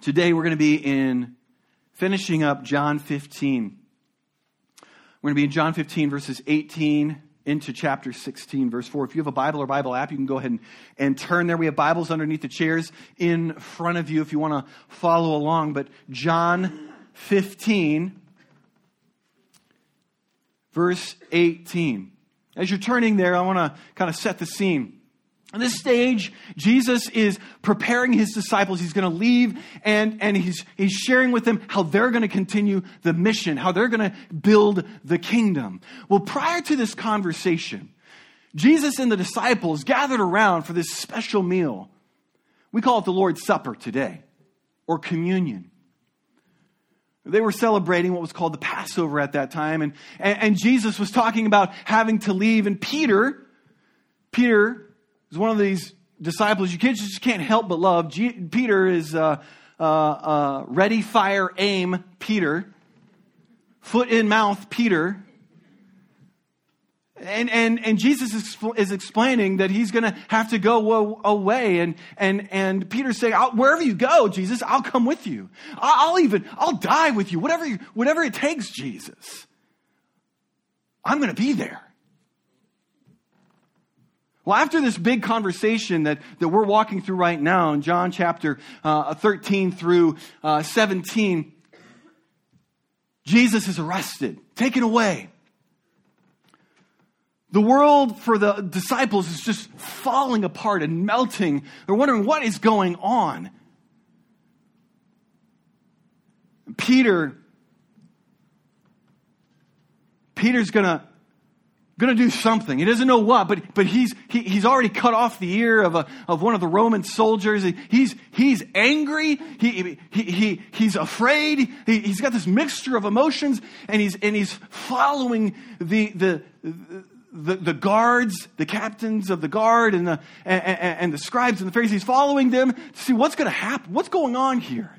Today we're going to be in finishing up John 15. We're going to be in John 15, verses 18 into chapter 16, verse 4. If you have a Bible or Bible app, you can go ahead and, and turn there. We have Bibles underneath the chairs in front of you if you want to follow along. But John 15, verse 18. As you're turning there, I want to kind of set the scene. On this stage, Jesus is preparing his disciples. He's going to leave and, and he's, he's sharing with them how they're going to continue the mission, how they're going to build the kingdom. Well, prior to this conversation, Jesus and the disciples gathered around for this special meal. We call it the Lord's Supper today, or communion. They were celebrating what was called the Passover at that time, and, and, and Jesus was talking about having to leave, and Peter, Peter is one of these disciples you just can't help but love. Peter is uh, uh, uh, ready, fire, aim, Peter. Foot in mouth, Peter. And, and, and Jesus is, is explaining that he's going to have to go away. And, and, and Peter's saying, wherever you go, Jesus, I'll come with you. I'll even, I'll die with you. Whatever, you, whatever it takes, Jesus. I'm going to be there. Well, after this big conversation that, that we're walking through right now in John chapter uh, 13 through uh, 17, Jesus is arrested, taken away. The world for the disciples is just falling apart and melting. They're wondering what is going on. Peter, Peter's going to going to do something. He doesn't know what, but, but he's, he, he's already cut off the ear of, a, of one of the Roman soldiers. He's, he's angry. He, he, he, he's afraid. He, he's got this mixture of emotions and he's, and he's following the, the, the, the guards, the captains of the guard and the, and, and the scribes and the Pharisees, following them to see what's going to happen. What's going on here?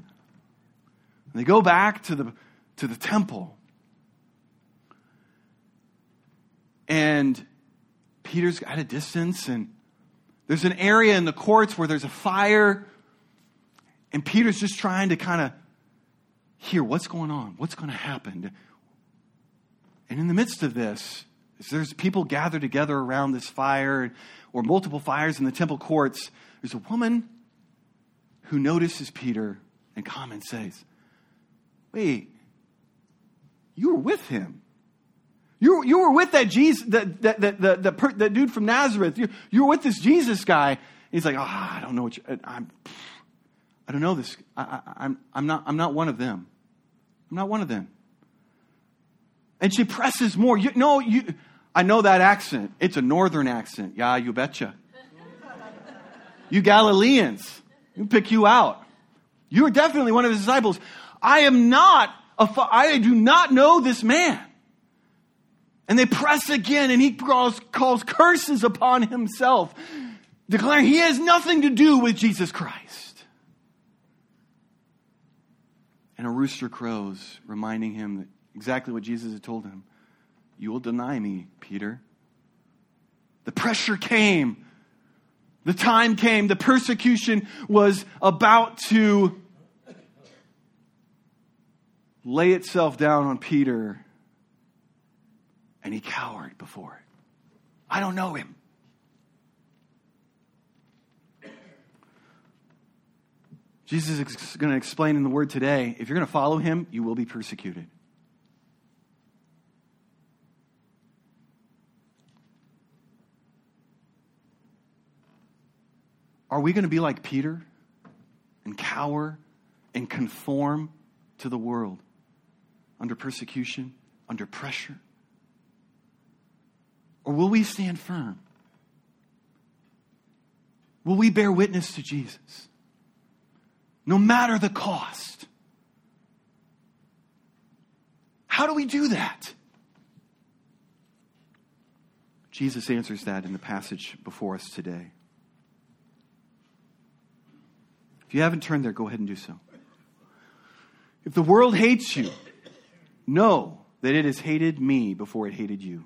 And they go back to the, to the temple And Peter's at a distance, and there's an area in the courts where there's a fire, and Peter's just trying to kind of hear what's going on, what's going to happen. And in the midst of this, there's people gathered together around this fire, or multiple fires in the temple courts. There's a woman who notices Peter and comments, says, Wait, you were with him. You, you were with that Jesus, that, that, that, that, that, that dude from Nazareth. You, you were with this Jesus guy. He's like, oh, I don't know what you, I'm, I don't know this. I, I, I'm, I'm, not, I'm not one of them. I'm not one of them. And she presses more. You, no, you, I know that accent. It's a northern accent. Yeah, you betcha. you Galileans, you pick you out. You are definitely one of his disciples. I am not, a, I do not know this man. And they press again, and he calls, calls curses upon himself, declaring he has nothing to do with Jesus Christ. And a rooster crows, reminding him exactly what Jesus had told him You will deny me, Peter. The pressure came. The time came. The persecution was about to lay itself down on Peter and he cowered before it. I don't know him. Jesus is going to explain in the word today if you're going to follow him, you will be persecuted. Are we going to be like Peter and cower and conform to the world under persecution, under pressure? Or will we stand firm? Will we bear witness to Jesus? No matter the cost. How do we do that? Jesus answers that in the passage before us today. If you haven't turned there, go ahead and do so. If the world hates you, know that it has hated me before it hated you.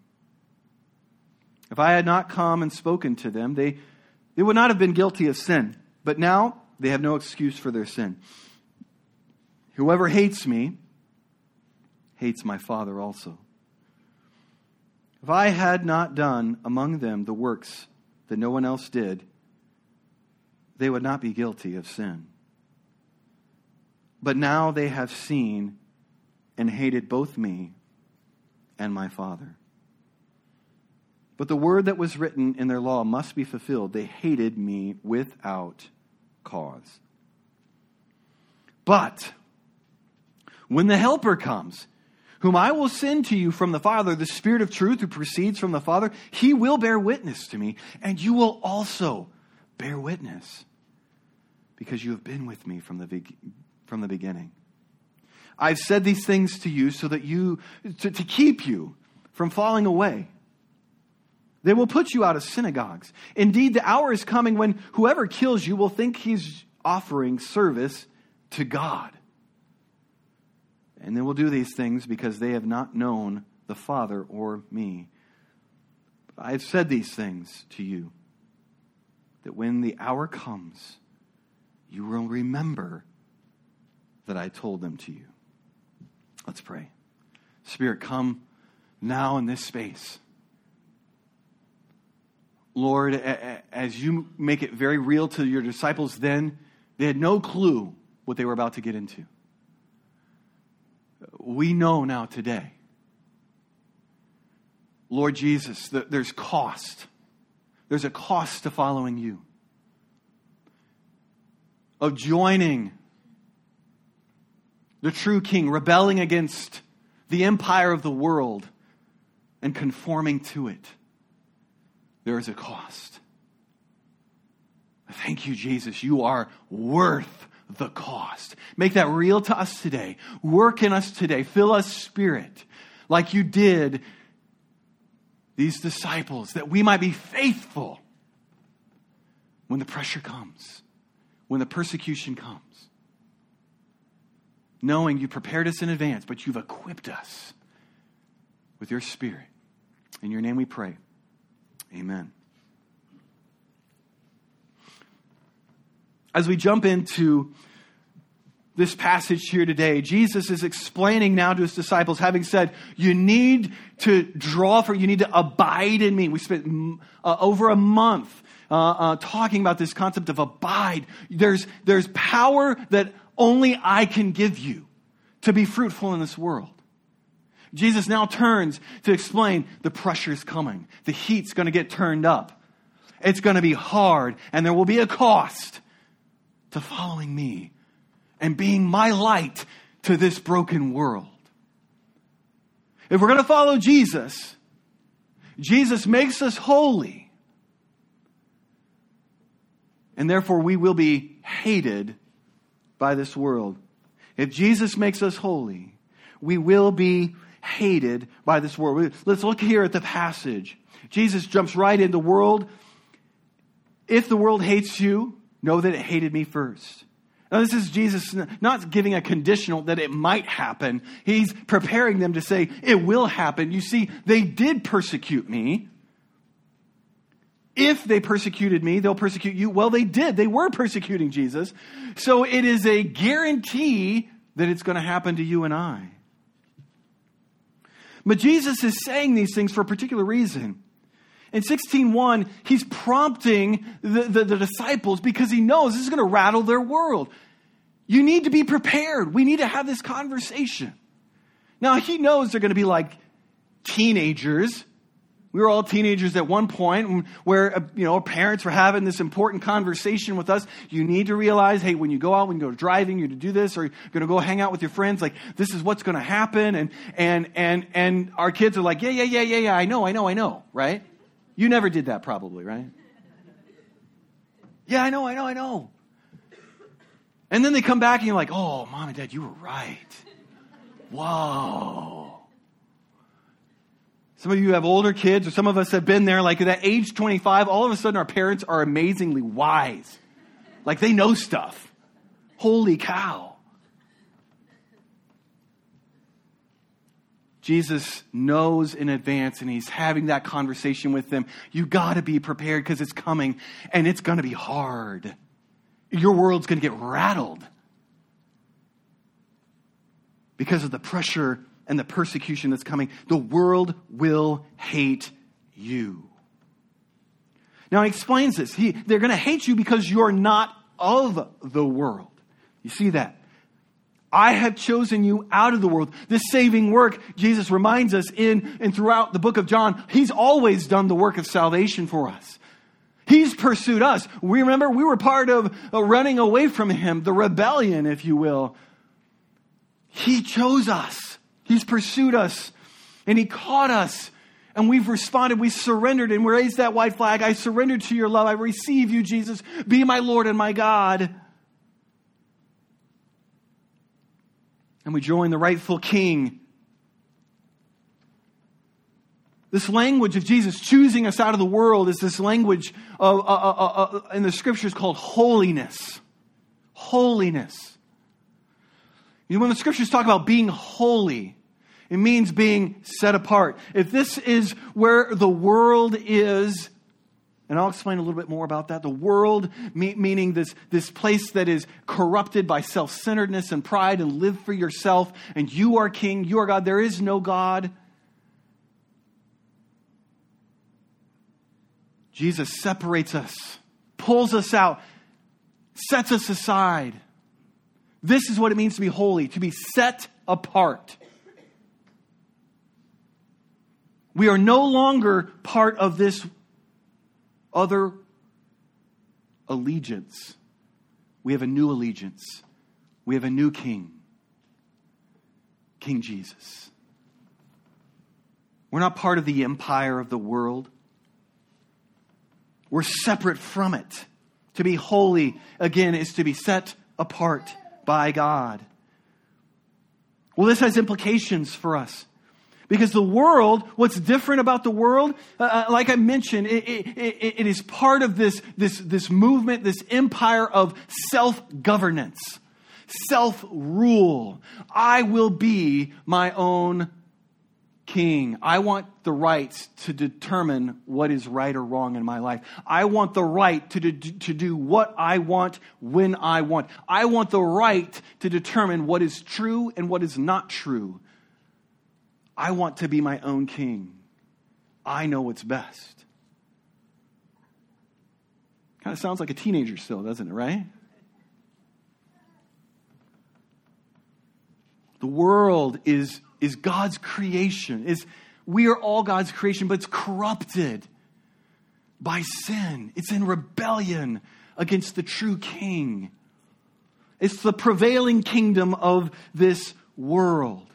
If I had not come and spoken to them, they, they would not have been guilty of sin. But now they have no excuse for their sin. Whoever hates me hates my Father also. If I had not done among them the works that no one else did, they would not be guilty of sin. But now they have seen and hated both me and my Father. But the word that was written in their law must be fulfilled. They hated me without cause. But when the Helper comes, whom I will send to you from the Father, the Spirit of truth who proceeds from the Father, he will bear witness to me, and you will also bear witness, because you have been with me from the, from the beginning. I've said these things to you so that you, to, to keep you from falling away. They will put you out of synagogues. Indeed, the hour is coming when whoever kills you will think he's offering service to God. And they will do these things because they have not known the Father or me. But I have said these things to you, that when the hour comes, you will remember that I told them to you. Let's pray. Spirit, come now in this space. Lord, as you make it very real to your disciples then, they had no clue what they were about to get into. We know now today. Lord Jesus, that there's cost. There's a cost to following you, of joining the true king, rebelling against the empire of the world and conforming to it there is a cost. Thank you, Jesus. You are worth the cost. Make that real to us today. Work in us today. Fill us, Spirit, like you did these disciples, that we might be faithful when the pressure comes, when the persecution comes. Knowing you prepared us in advance, but you've equipped us with your Spirit. In your name we pray. Amen. As we jump into this passage here today, Jesus is explaining now to his disciples, having said, You need to draw for, you need to abide in me. We spent uh, over a month uh, uh, talking about this concept of abide. There's, there's power that only I can give you to be fruitful in this world. Jesus now turns to explain the pressure's coming. The heat's going to get turned up. It's going to be hard, and there will be a cost to following me and being my light to this broken world. If we're going to follow Jesus, Jesus makes us holy. And therefore, we will be hated by this world. If Jesus makes us holy, we will be hated by this world. Let's look here at the passage. Jesus jumps right in the world. If the world hates you, know that it hated me first. Now, this is Jesus not giving a conditional that it might happen. He's preparing them to say, it will happen. You see, they did persecute me. If they persecuted me, they'll persecute you. Well, they did. They were persecuting Jesus. So it is a guarantee that it's going to happen to you and I. But Jesus is saying these things for a particular reason. In 16.1, he's prompting the, the, the disciples because he knows this is going to rattle their world. You need to be prepared. We need to have this conversation. Now, he knows they're going to be like teenagers We were all teenagers at one point where, uh, you know, parents were having this important conversation with us. You need to realize, hey, when you go out, when you go driving, you're to do this, or you're going to go hang out with your friends, like, this is what's going to happen. And, and, and, and our kids are like, yeah, yeah, yeah, yeah, yeah, I know, I know, I know, right? You never did that probably, right? Yeah, I know, I know, I know. And then they come back and you're like, oh, mom and dad, you were right. Whoa. Some of you have older kids, or some of us have been there, like at age 25, all of a sudden our parents are amazingly wise. Like they know stuff. Holy cow. Jesus knows in advance and he's having that conversation with them. You got to be prepared because it's coming and it's going to be hard. Your world's going to get rattled because of the pressure and the persecution that's coming. The world will hate you. Now he explains this. He, they're going to hate you because you're not of the world. You see that? I have chosen you out of the world. This saving work, Jesus reminds us in and throughout the book of John, he's always done the work of salvation for us. He's pursued us. We remember we were part of running away from him, the rebellion, if you will. He chose us. He's pursued us and He caught us. And we've responded, we surrendered and we raised that white flag. I surrendered to your love. I receive you, Jesus. Be my Lord and my God. And we join the rightful king. This language of Jesus choosing us out of the world is this language of, uh, uh, uh, uh in the scriptures called holiness. Holiness. You know, when the scriptures talk about being holy, it means being set apart. If this is where the world is, and I'll explain a little bit more about that. The world, meaning this, this place that is corrupted by self centeredness and pride and live for yourself, and you are king, you are God, there is no God. Jesus separates us, pulls us out, sets us aside. This is what it means to be holy, to be set apart. We are no longer part of this other allegiance. We have a new allegiance. We have a new king, King Jesus. We're not part of the empire of the world. We're separate from it. To be holy, again, is to be set apart by God. Well, this has implications for us. Because the world, what's different about the world, uh, uh like I mentioned, it, it, it, is part of this, this, this movement, this empire of self governance, self rule. I will be my own king. I want the right to determine what is right or wrong in my life. I want the right to to do what I want when I want. I want the right to determine what is true and what is not true. I want to be my own king. I know what's best. Kind of sounds like a teenager still, doesn't it, right? The world is, is God's creation. Is we are all God's creation, but it's corrupted by sin. It's in rebellion against the true king. It's the prevailing kingdom of this world.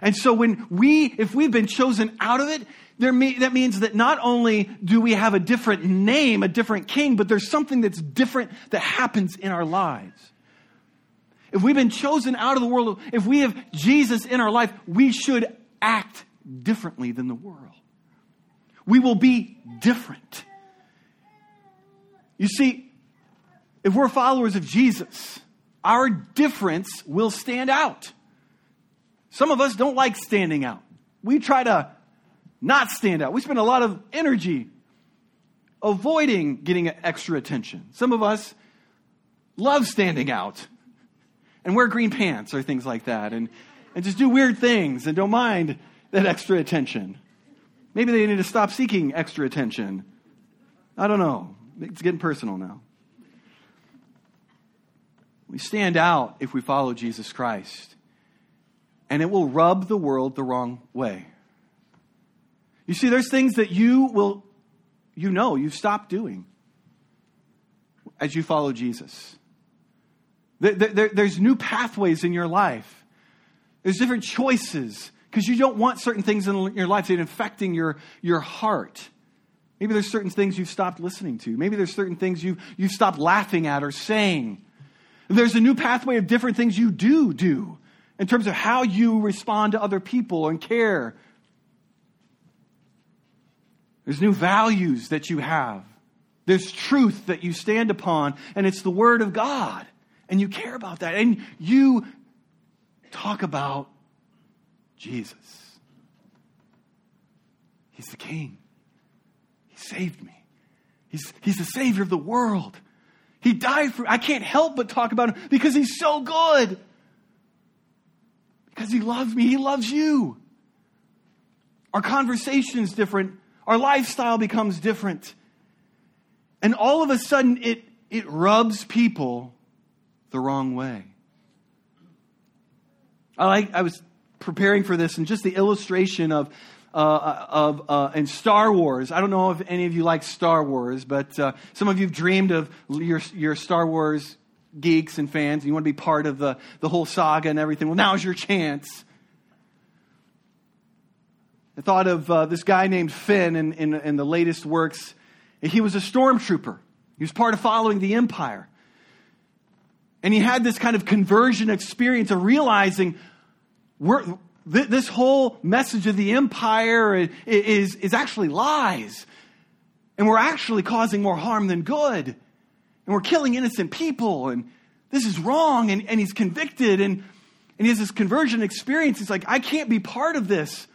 And so when we, if we've been chosen out of it, there may, that means that not only do we have a different name, a different king, but there's something that's different that happens in our lives. If we've been chosen out of the world, if we have Jesus in our life, we should act differently than the world. We will be different. You see, if we're followers of Jesus, our difference will stand out. Some of us don't like standing out. We try to not stand out. We spend a lot of energy avoiding getting extra attention. Some of us love standing out and wear green pants or things like that and, and just do weird things and don't mind that extra attention. Maybe they need to stop seeking extra attention. I don't know. It's getting personal now. We stand out if we follow Jesus Christ and it will rub the world the wrong way. You see, there's things that you will, you know, you've stopped doing as you follow Jesus. There, there, there's new pathways in your life. There's different choices because you don't want certain things in your life that are infecting your, your heart. Maybe there's certain things you've stopped listening to. Maybe there's certain things you've, you've stopped laughing at or saying. There's a new pathway of different things you do do in terms of how you respond to other people and care. There's new values that you have. There's truth that you stand upon, and it's the Word of God. And you care about that. And you talk about Jesus. He's the King. He saved me. He's, he's the Savior of the world. He died for, I can't help but talk about him because he's so good. Because he loves me, he loves you. Our conversation is different, our lifestyle becomes different. And all of a sudden, it, it rubs people the wrong way. I, like, I was preparing for this and just the illustration of uh, of uh, in Star Wars. I don't know if any of you like Star Wars, but uh, some of you've dreamed of your your Star Wars geeks and fans. And you want to be part of the the whole saga and everything. Well, now's your chance. I thought of uh, this guy named Finn in, in, in the latest works. He was a stormtrooper. He was part of following the Empire. And he had this kind of conversion experience of realizing we're, this whole message of the empire is, is actually lies. And we're actually causing more harm than good. And we're killing innocent people. And this is wrong. And, and he's convicted. And, and he has this conversion experience. He's like, I can't be part of this.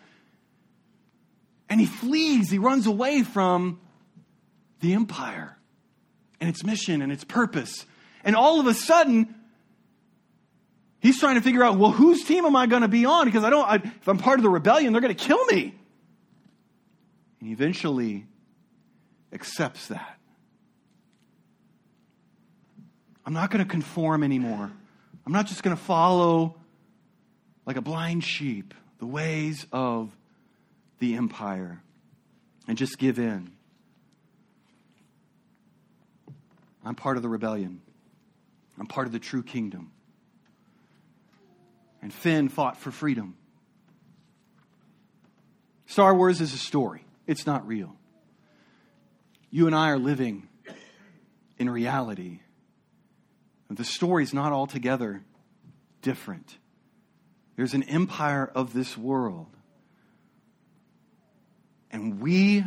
And he flees. He runs away from the empire and its mission and its purpose. And all of a sudden, He's trying to figure out, well, whose team am I going to be on? Because I don't, I, if I'm part of the rebellion, they're going to kill me. And he eventually accepts that. I'm not going to conform anymore. I'm not just going to follow like a blind sheep the ways of the empire and just give in. I'm part of the rebellion. I'm part of the true kingdom and Finn fought for freedom. Star Wars is a story, it's not real. You and I are living in reality. The story is not altogether different. There's an empire of this world, and we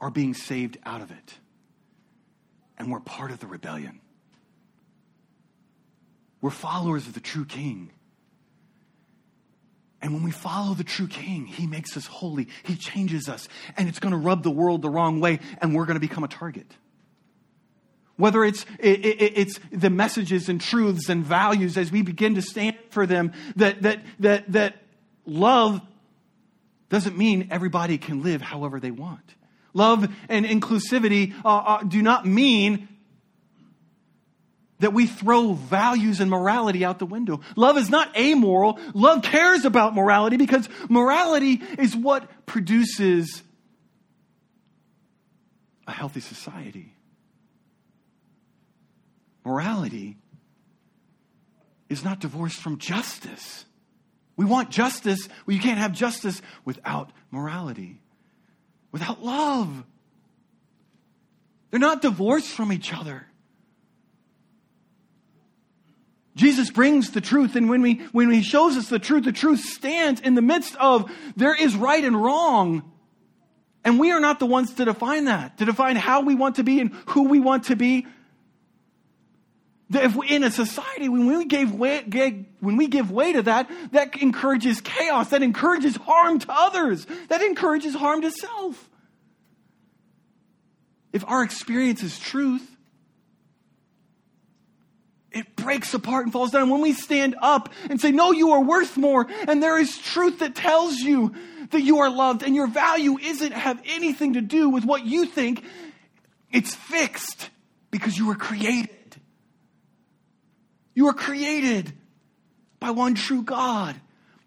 are being saved out of it. And we're part of the rebellion. We're followers of the true king. And when we follow the true king, he makes us holy. He changes us. And it's going to rub the world the wrong way, and we're going to become a target. Whether it's, it, it, it's the messages and truths and values as we begin to stand for them, that, that, that, that love doesn't mean everybody can live however they want. Love and inclusivity uh, uh, do not mean that we throw values and morality out the window. Love is not amoral. Love cares about morality because morality is what produces a healthy society. Morality is not divorced from justice. We want justice. Well, you can't have justice without morality, without love. They're not divorced from each other. Jesus brings the truth, and when, we, when he shows us the truth, the truth stands in the midst of there is right and wrong. And we are not the ones to define that, to define how we want to be and who we want to be. If we, in a society, when we, gave way, when we give way to that, that encourages chaos, that encourages harm to others, that encourages harm to self. If our experience is truth, it breaks apart and falls down. When we stand up and say, No, you are worth more, and there is truth that tells you that you are loved, and your value isn't have anything to do with what you think, it's fixed because you were created. You were created by one true God.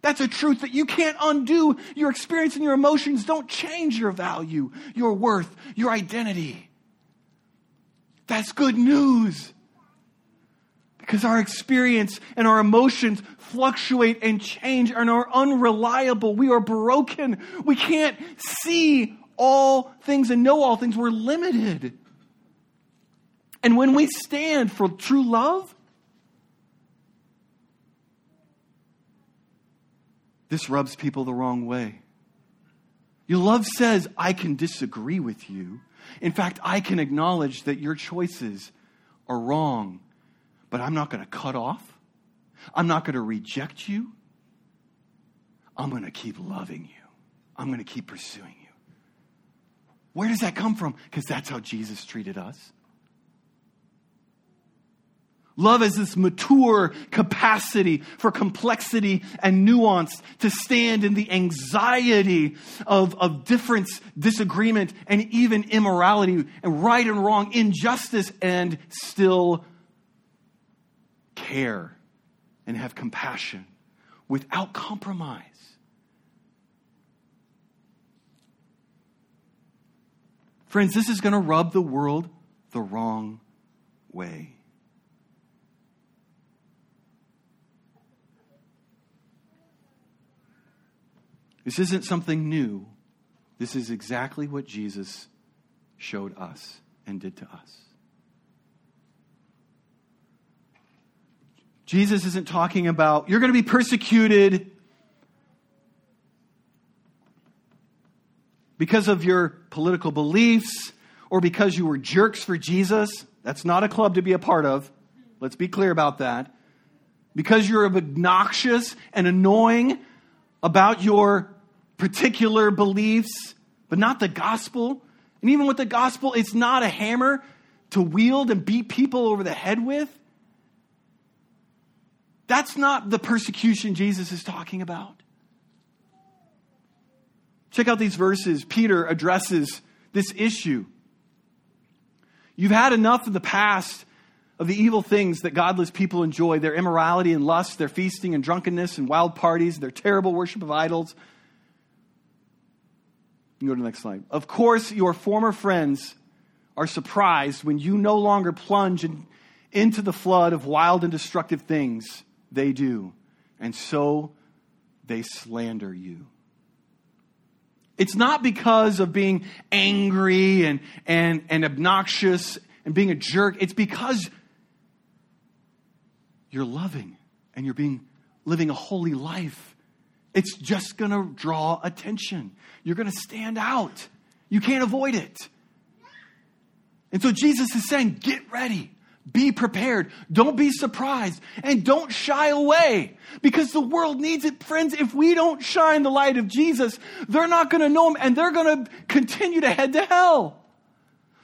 That's a truth that you can't undo. Your experience and your emotions don't change your value, your worth, your identity. That's good news. Because our experience and our emotions fluctuate and change and are unreliable. We are broken. We can't see all things and know all things. We're limited. And when we stand for true love, this rubs people the wrong way. Your love says, I can disagree with you. In fact, I can acknowledge that your choices are wrong, but I'm not going to cut off. I'm not going to reject you. I'm going to keep loving you. I'm going to keep pursuing you. Where does that come from? Because that's how Jesus treated us. Love is this mature capacity for complexity and nuance to stand in the anxiety of, of difference, disagreement, and even immorality, and right and wrong, injustice, and still care and have compassion without compromise. Friends, this is going to rub the world the wrong way. This isn't something new. This is exactly what Jesus showed us and did to us. Jesus isn't talking about, you're going to be persecuted because of your political beliefs or because you were jerks for Jesus. That's not a club to be a part of. Let's be clear about that. Because you're obnoxious and annoying about your particular beliefs, but not the gospel. And even with the gospel, it's not a hammer to wield and beat people over the head with. That's not the persecution Jesus is talking about. Check out these verses. Peter addresses this issue. You've had enough of the past of the evil things that godless people enjoy their immorality and lust, their feasting and drunkenness and wild parties, their terrible worship of idols. You go to the next slide. Of course, your former friends are surprised when you no longer plunge in, into the flood of wild and destructive things they do, and so they slander you. It's not because of being angry and, and, and obnoxious and being a jerk. It's because you're loving and you're being living a holy life. It's just going to draw attention. You're going to stand out. You can't avoid it. And so Jesus is saying, get ready. Be prepared. Don't be surprised. And don't shy away because the world needs it. Friends, if we don't shine the light of Jesus, they're not going to know him and they're going to continue to head to hell.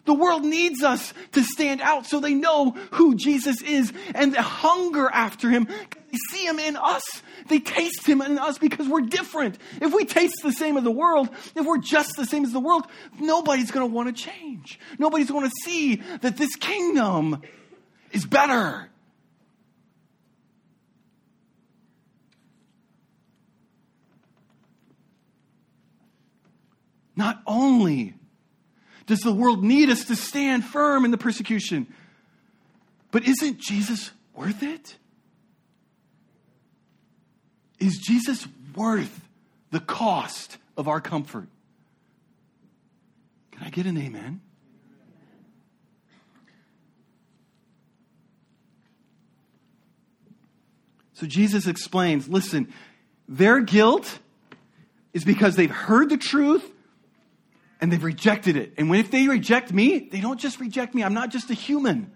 The world needs us to stand out so they know who Jesus is and the hunger after him. They see him in us. They taste him in us because we're different. If we taste the same as the world, if we're just the same as the world, nobody's going to want to change. Nobody's going to see that this kingdom is better. Not only does the world need us to stand firm in the persecution, but isn't Jesus worth it? Is Jesus worth the cost of our comfort? Can I get an amen? So Jesus explains listen, their guilt is because they've heard the truth and they've rejected it. And if they reject me, they don't just reject me. I'm not just a human.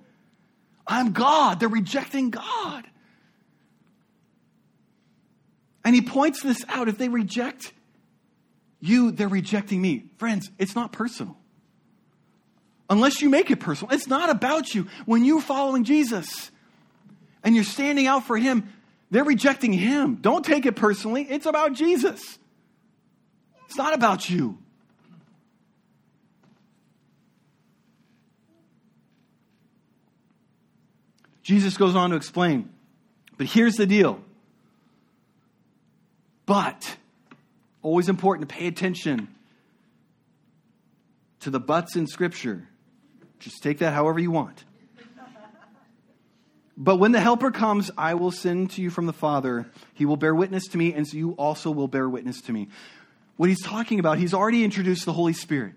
I'm God. They're rejecting God. And he points this out. If they reject you, they're rejecting me. Friends, it's not personal. Unless you make it personal. It's not about you. When you're following Jesus and you're standing out for him, they're rejecting him. Don't take it personally. It's about Jesus. It's not about you. Jesus goes on to explain, but here's the deal. But, always important to pay attention to the buts in Scripture. Just take that however you want. But when the Helper comes, I will send to you from the Father. He will bear witness to me, and so you also will bear witness to me. What he's talking about, he's already introduced the Holy Spirit.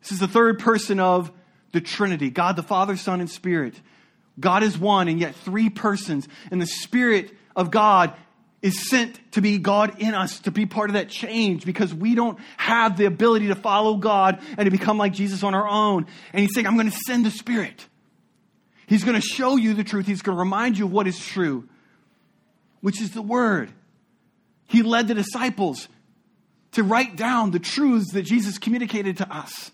This is the third person of the Trinity God the Father, Son, and Spirit. God is one, and yet three persons. And the Spirit of God is sent to be God in us, to be part of that change because we don't have the ability to follow God and to become like Jesus on our own. And He's saying, I'm going to send the Spirit. He's going to show you the truth. He's going to remind you of what is true, which is the Word. He led the disciples to write down the truths that Jesus communicated to us.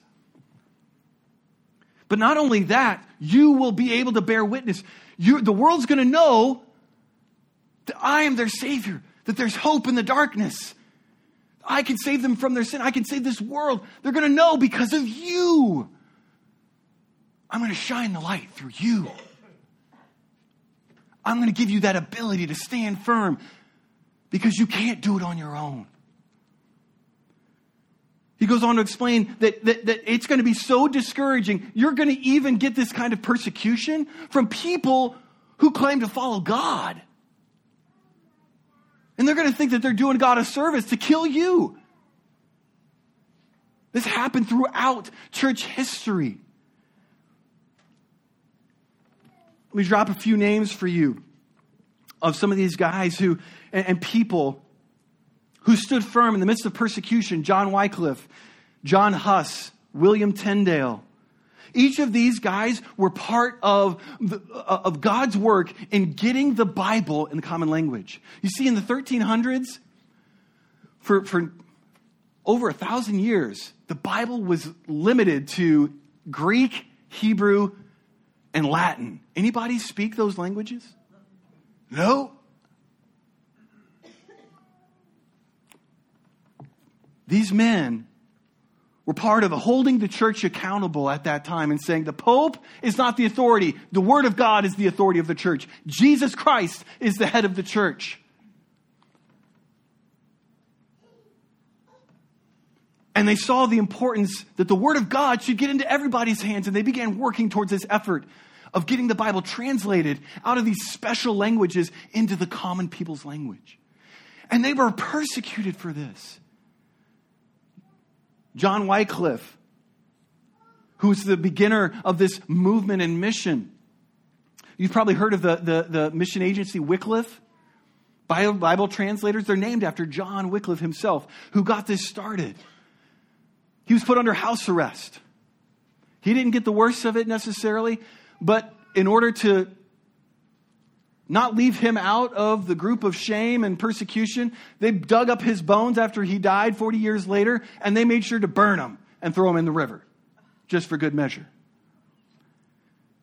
But not only that, you will be able to bear witness. You, the world's going to know that I am their Savior, that there's hope in the darkness. I can save them from their sin. I can save this world. They're going to know because of you. I'm going to shine the light through you. I'm going to give you that ability to stand firm because you can't do it on your own. He goes on to explain that, that, that it's going to be so discouraging. You're going to even get this kind of persecution from people who claim to follow God. And they're going to think that they're doing God a service to kill you. This happened throughout church history. Let me drop a few names for you of some of these guys who and, and people who stood firm in the midst of persecution John Wycliffe, John Huss, William Tyndale. Each of these guys were part of, the, uh, of God's work in getting the Bible in the common language. You see, in the 1300s, for, for over a thousand years, the Bible was limited to Greek, Hebrew, and Latin. Anybody speak those languages? No? These men were part of holding the church accountable at that time and saying the Pope is not the authority. The Word of God is the authority of the church. Jesus Christ is the head of the church. And they saw the importance that the Word of God should get into everybody's hands, and they began working towards this effort of getting the Bible translated out of these special languages into the common people's language. And they were persecuted for this. John Wycliffe, who's the beginner of this movement and mission. You've probably heard of the, the, the mission agency Wycliffe. Bible, Bible translators, they're named after John Wycliffe himself, who got this started. He was put under house arrest. He didn't get the worst of it necessarily, but in order to not leave him out of the group of shame and persecution. They dug up his bones after he died 40 years later, and they made sure to burn him and throw him in the river, just for good measure.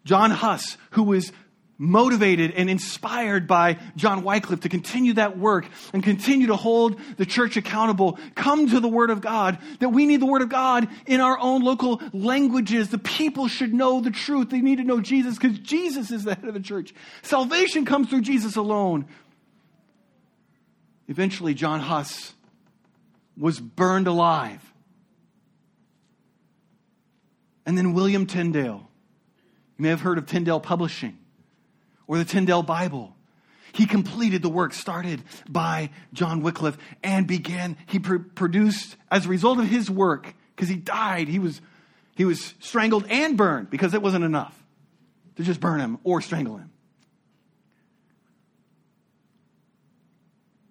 John Huss, who was motivated and inspired by John Wycliffe to continue that work and continue to hold the church accountable, come to the Word of God, that we need the Word of God in our own local languages. The people should know the truth. They need to know Jesus because Jesus is the head of the church. Salvation comes through Jesus alone. Eventually, John Huss was burned alive. And then William Tyndale. You may have heard of Tyndale Publishing or the Tyndale Bible. He completed the work started by John Wycliffe and began, he pr- produced, as a result of his work, because he died, he was, he was strangled and burned because it wasn't enough to just burn him or strangle him.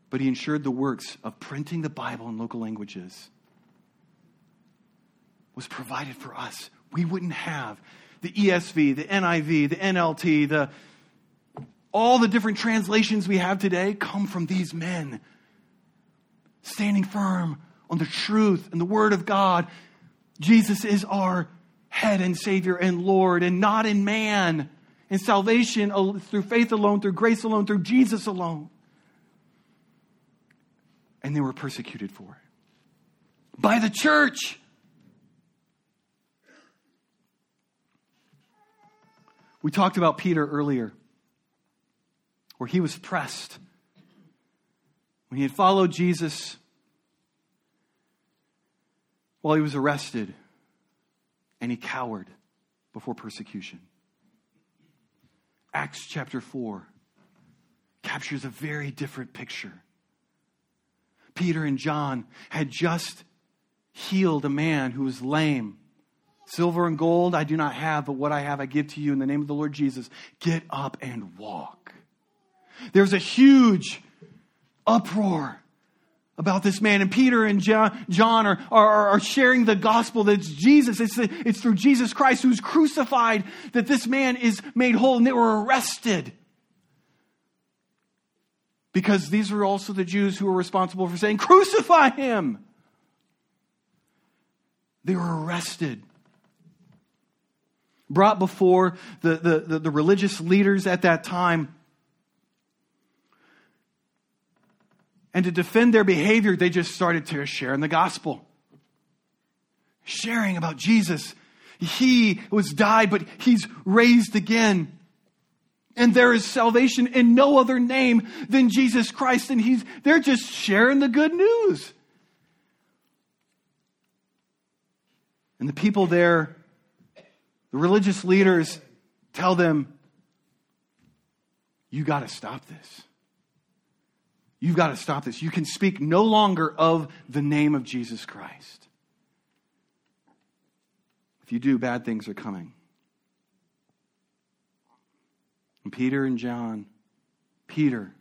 But he ensured the works of printing the Bible in local languages was provided for us. We wouldn't have the ESV, the NIV, the NLT, the all the different translations we have today come from these men standing firm on the truth and the Word of God. Jesus is our head and Savior and Lord, and not in man. And salvation through faith alone, through grace alone, through Jesus alone. And they were persecuted for it by the church. We talked about Peter earlier where he was pressed when he had followed Jesus while he was arrested and he cowered before persecution. Acts chapter 4 captures a very different picture. Peter and John had just healed a man who was lame. Silver and gold I do not have, but what I have I give to you in the name of the Lord Jesus. Get up and walk. There's a huge uproar about this man. And Peter and John, John are, are, are, sharing the gospel that it's Jesus. It's, it's through Jesus Christ who's crucified that this man is made whole. And they were arrested. Because these were also the Jews who were responsible for saying, Crucify him! They were arrested. Brought before the, the, the, the religious leaders at that time And to defend their behavior, they just started to share in the gospel. Sharing about Jesus. He was died, but he's raised again. And there is salvation in no other name than Jesus Christ. And he's, they're just sharing the good news. And the people there, the religious leaders, tell them, You got to stop this. You've got to stop this. You can speak no longer of the name of Jesus Christ. If you do, bad things are coming. And Peter and John, Peter,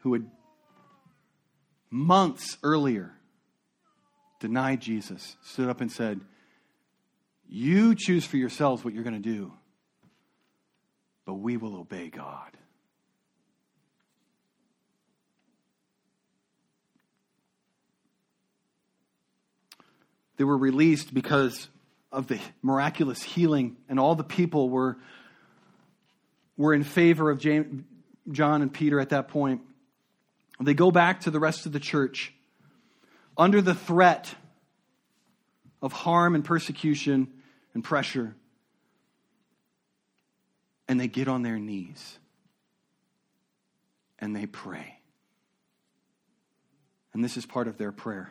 who had months earlier denied Jesus, stood up and said, You choose for yourselves what you're going to do, but we will obey God. They were released because of the miraculous healing, and all the people were, were in favor of James, John and Peter at that point. They go back to the rest of the church under the threat of harm and persecution and pressure, and they get on their knees and they pray. And this is part of their prayer.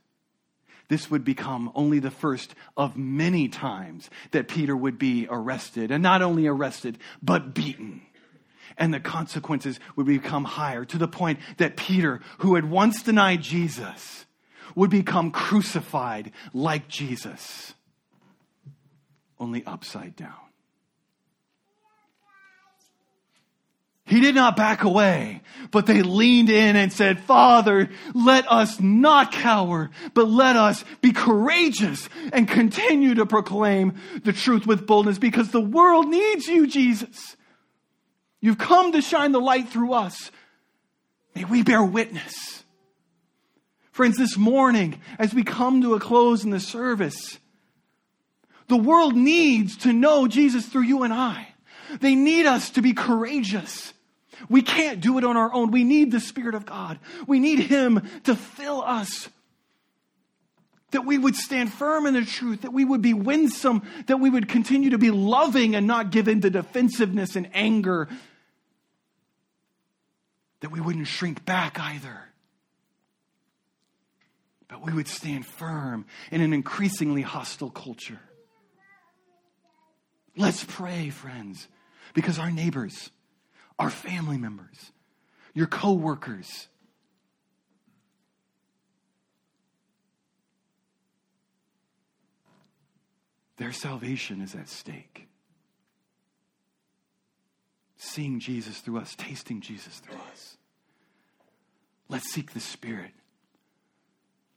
this would become only the first of many times that Peter would be arrested. And not only arrested, but beaten. And the consequences would become higher to the point that Peter, who had once denied Jesus, would become crucified like Jesus, only upside down. He did not back away, but they leaned in and said, Father, let us not cower, but let us be courageous and continue to proclaim the truth with boldness because the world needs you, Jesus. You've come to shine the light through us. May we bear witness. Friends, this morning, as we come to a close in the service, the world needs to know Jesus through you and I. They need us to be courageous. We can't do it on our own. We need the Spirit of God. We need Him to fill us. That we would stand firm in the truth, that we would be winsome, that we would continue to be loving and not give in to defensiveness and anger, that we wouldn't shrink back either. But we would stand firm in an increasingly hostile culture. Let's pray, friends. Because our neighbors, our family members, your coworkers, their salvation is at stake. Seeing Jesus through us, tasting Jesus through us. Let's seek the Spirit.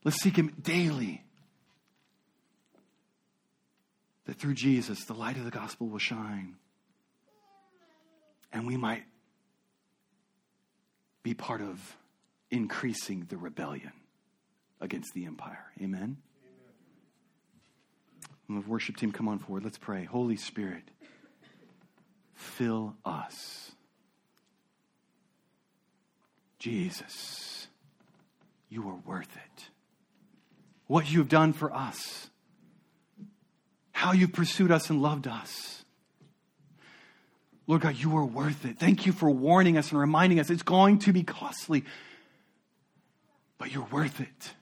Let's seek Him daily. That through Jesus, the light of the gospel will shine and we might be part of increasing the rebellion against the empire. Amen. And the worship team, come on forward. Let's pray. Holy Spirit, fill us. Jesus, you are worth it. What you've done for us, how you've pursued us and loved us. Lord God, you are worth it. Thank you for warning us and reminding us it's going to be costly, but you're worth it.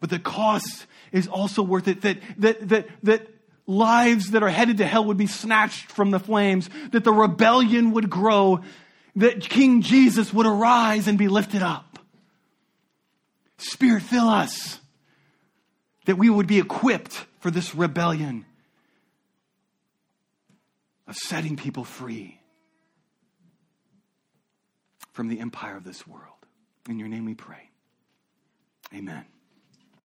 But the cost is also worth it that, that, that, that lives that are headed to hell would be snatched from the flames, that the rebellion would grow, that King Jesus would arise and be lifted up. Spirit, fill us that we would be equipped for this rebellion of setting people free from the empire of this world. In your name we pray. Amen.